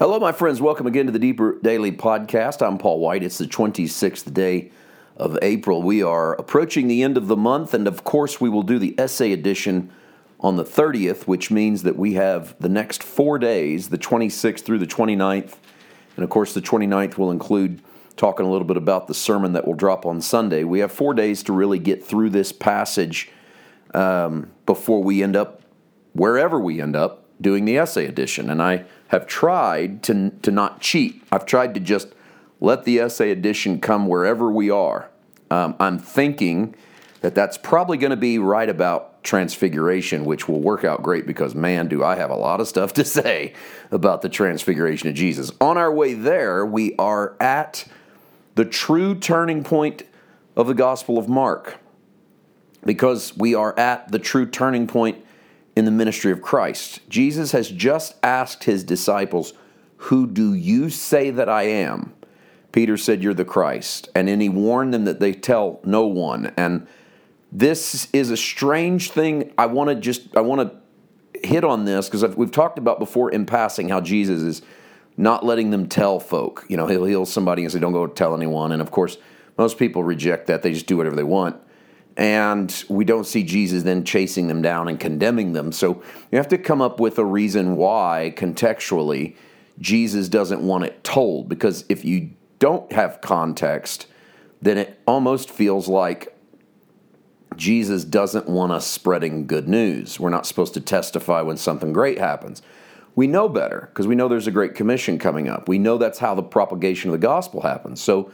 Hello, my friends. Welcome again to the Deeper Daily Podcast. I'm Paul White. It's the 26th day of April. We are approaching the end of the month, and of course, we will do the essay edition on the 30th, which means that we have the next four days, the 26th through the 29th. And of course, the 29th will include talking a little bit about the sermon that will drop on Sunday. We have four days to really get through this passage um, before we end up wherever we end up doing the essay edition. And I have tried to, to not cheat. I've tried to just let the essay edition come wherever we are. Um, I'm thinking that that's probably going to be right about transfiguration, which will work out great because, man, do I have a lot of stuff to say about the transfiguration of Jesus. On our way there, we are at the true turning point of the Gospel of Mark because we are at the true turning point in the ministry of Christ. Jesus has just asked his disciples, Who do you say that I am? Peter said, You're the Christ. And then he warned them that they tell no one. And this is a strange thing. I want to just, I want to hit on this because we've talked about before in passing how Jesus is not letting them tell folk. You know, he'll heal somebody and say, Don't go tell anyone. And of course, most people reject that. They just do whatever they want and we don't see Jesus then chasing them down and condemning them. So you have to come up with a reason why, contextually, Jesus doesn't want it told. Because if you don't have context, then it almost feels like Jesus doesn't want us spreading good news. We're not supposed to testify when something great happens. We know better because we know there's a great commission coming up. We know that's how the propagation of the gospel happens. So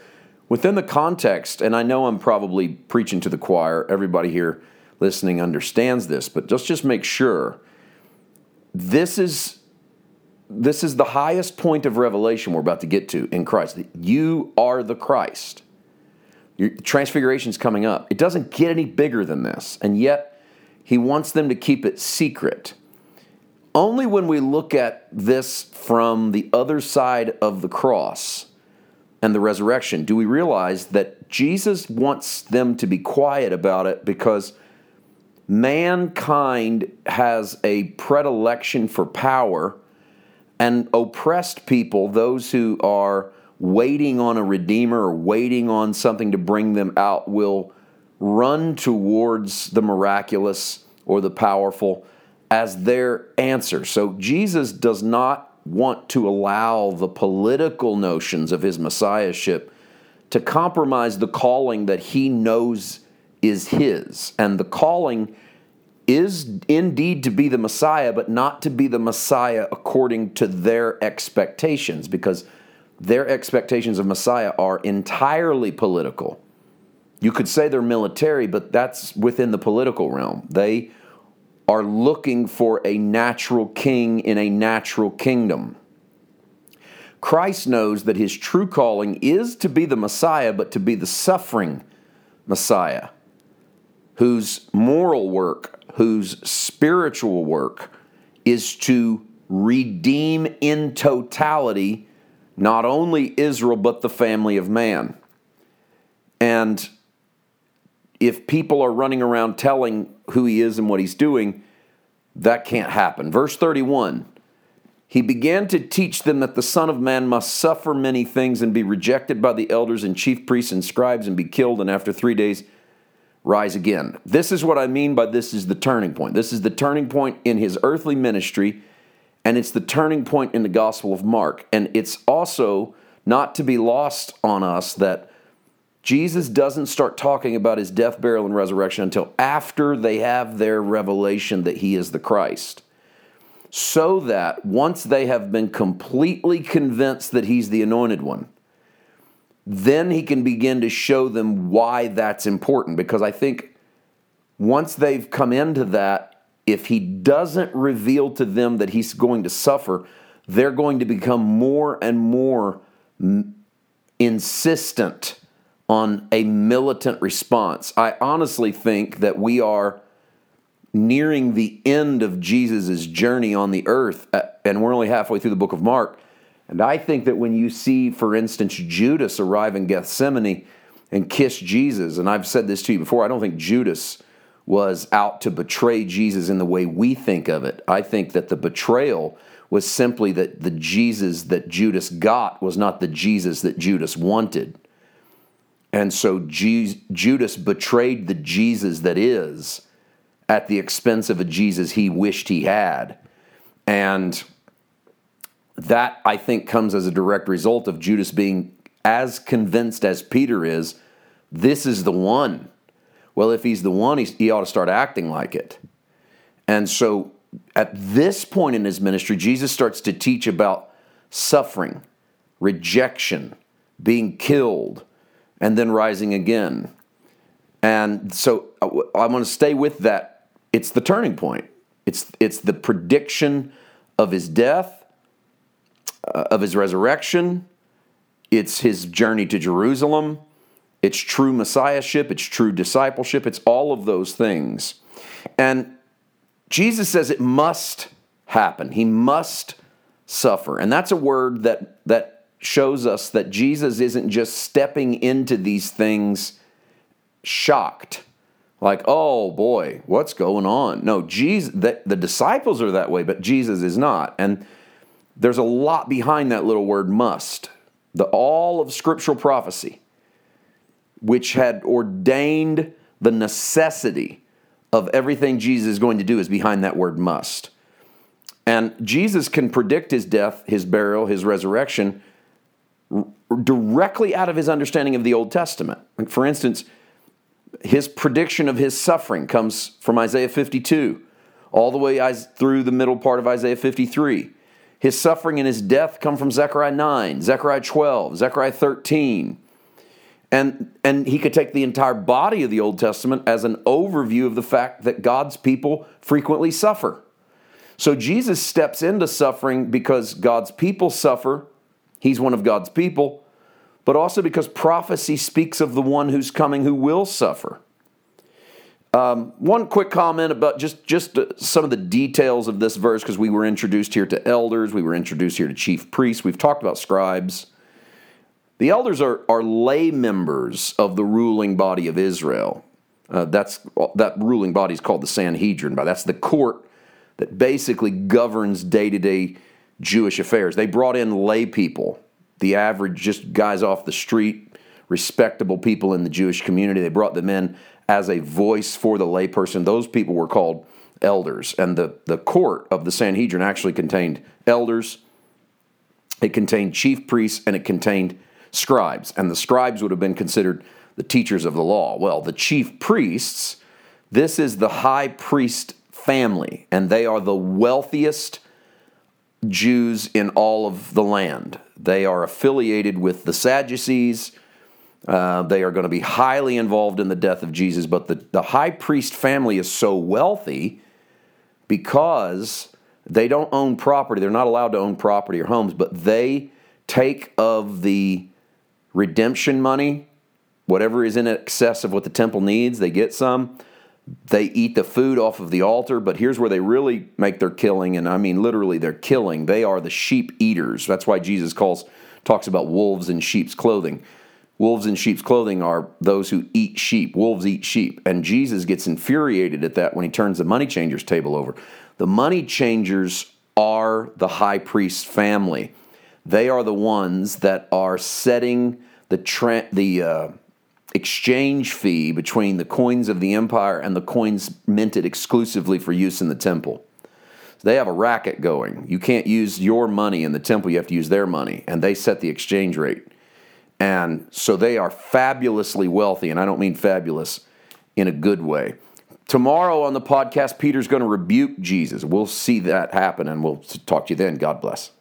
within the context, and I know I'm probably preaching to the choir, everybody here listening understands this, but just just make sure this is this is the highest point of revelation we're about to get to in Christ. You are the Christ. Your is coming up. It doesn't get any bigger than this, and yet he wants them to keep it secret. Only when we look at this from the other side of the cross and the resurrection, do we realize that Jesus wants them to be quiet about it because mankind has a predilection for power and oppressed people, those who are waiting on a redeemer or waiting on something to bring them out, will run towards the miraculous or the powerful as their answer. So Jesus does not want to allow the political notions of his messiahship to compromise the calling that he knows is his. And the calling is indeed to be the Messiah, but not to be the Messiah according to their expectations, because their expectations of Messiah are entirely political. You could say they're military, but that's within the political realm. They are looking for a natural king in a natural kingdom. Christ knows that his true calling is to be the Messiah, but to be the suffering Messiah, whose moral work, whose spiritual work is to redeem in totality not only Israel, but the family of man. And if people are running around telling who he is and what he's doing, that can't happen. Verse 31 He began to teach them that the Son of Man must suffer many things and be rejected by the elders and chief priests and scribes and be killed, and after three days rise again. This is what I mean by this is the turning point. This is the turning point in his earthly ministry, and it's the turning point in the Gospel of Mark. And it's also not to be lost on us that Jesus doesn't start talking about his death, burial, and resurrection until after they have their revelation that he is the Christ. So that once they have been completely convinced that he's the anointed one, then he can begin to show them why that's important. Because I think once they've come into that, if he doesn't reveal to them that he's going to suffer, they're going to become more and more insistent on a militant response. I honestly think that we are nearing the end of Jesus' journey on the earth, uh, and we're only halfway through the book of Mark. And I think that when you see, for instance, Judas arrive in Gethsemane and kiss Jesus, and I've said this to you before, I don't think Judas was out to betray Jesus in the way we think of it. I think that the betrayal was simply that the Jesus that Judas got was not the Jesus that Judas wanted. And so Judas betrayed the Jesus that is at the expense of a Jesus he wished he had. And that, I think, comes as a direct result of Judas being as convinced as Peter is this is the one. Well, if he's the one, he ought to start acting like it. And so at this point in his ministry, Jesus starts to teach about suffering, rejection, being killed, and then rising again. And so uh, I want to stay with that. It's the turning point. It's it's the prediction of his death, uh, of his resurrection. It's his journey to Jerusalem. It's true messiahship. It's true discipleship. It's all of those things. And Jesus says it must happen. He must suffer. And that's a word that that shows us that Jesus isn't just stepping into these things shocked. Like, oh boy, what's going on? No, Jesus, the, the disciples are that way, but Jesus is not. And there's a lot behind that little word must. The all of scriptural prophecy, which had ordained the necessity of everything Jesus is going to do, is behind that word must. And Jesus can predict his death, his burial, his resurrection directly out of his understanding of the Old Testament. For instance, his prediction of his suffering comes from Isaiah 52, all the way through the middle part of Isaiah 53. His suffering and his death come from Zechariah 9, Zechariah 12, Zechariah 13. And, and he could take the entire body of the Old Testament as an overview of the fact that God's people frequently suffer. So Jesus steps into suffering because God's people suffer He's one of God's people, but also because prophecy speaks of the one who's coming who will suffer. Um, one quick comment about just just uh, some of the details of this verse because we were introduced here to elders, we were introduced here to chief priests, we've talked about scribes. The elders are, are lay members of the ruling body of Israel. Uh, that's that ruling body is called the Sanhedrin. But that's the court that basically governs day to day Jewish affairs. They brought in lay people, the average, just guys off the street, respectable people in the Jewish community. They brought them in as a voice for the layperson. Those people were called elders. And the, the court of the Sanhedrin actually contained elders, it contained chief priests, and it contained scribes. And the scribes would have been considered the teachers of the law. Well, the chief priests, this is the high priest family, and they are the wealthiest Jews in all of the land. They are affiliated with the Sadducees. Uh, they are going to be highly involved in the death of Jesus. But the, the high priest family is so wealthy because they don't own property. They're not allowed to own property or homes, but they take of the redemption money, whatever is in excess of what the temple needs, they get some they eat the food off of the altar, but here's where they really make their killing, and I mean literally they're killing. They are the sheep eaters. That's why Jesus calls talks about wolves in sheep's clothing. Wolves in sheep's clothing are those who eat sheep. Wolves eat sheep. And Jesus gets infuriated at that when he turns the money changers table over. The money changers are the high priest's family. They are the ones that are setting the tra- the uh, exchange fee between the coins of the empire and the coins minted exclusively for use in the temple. So they have a racket going. You can't use your money in the temple, you have to use their money, and they set the exchange rate. And so they are fabulously wealthy, and I don't mean fabulous in a good way. Tomorrow on the podcast, Peter's going to rebuke Jesus. We'll see that happen, and we'll talk to you then. God bless.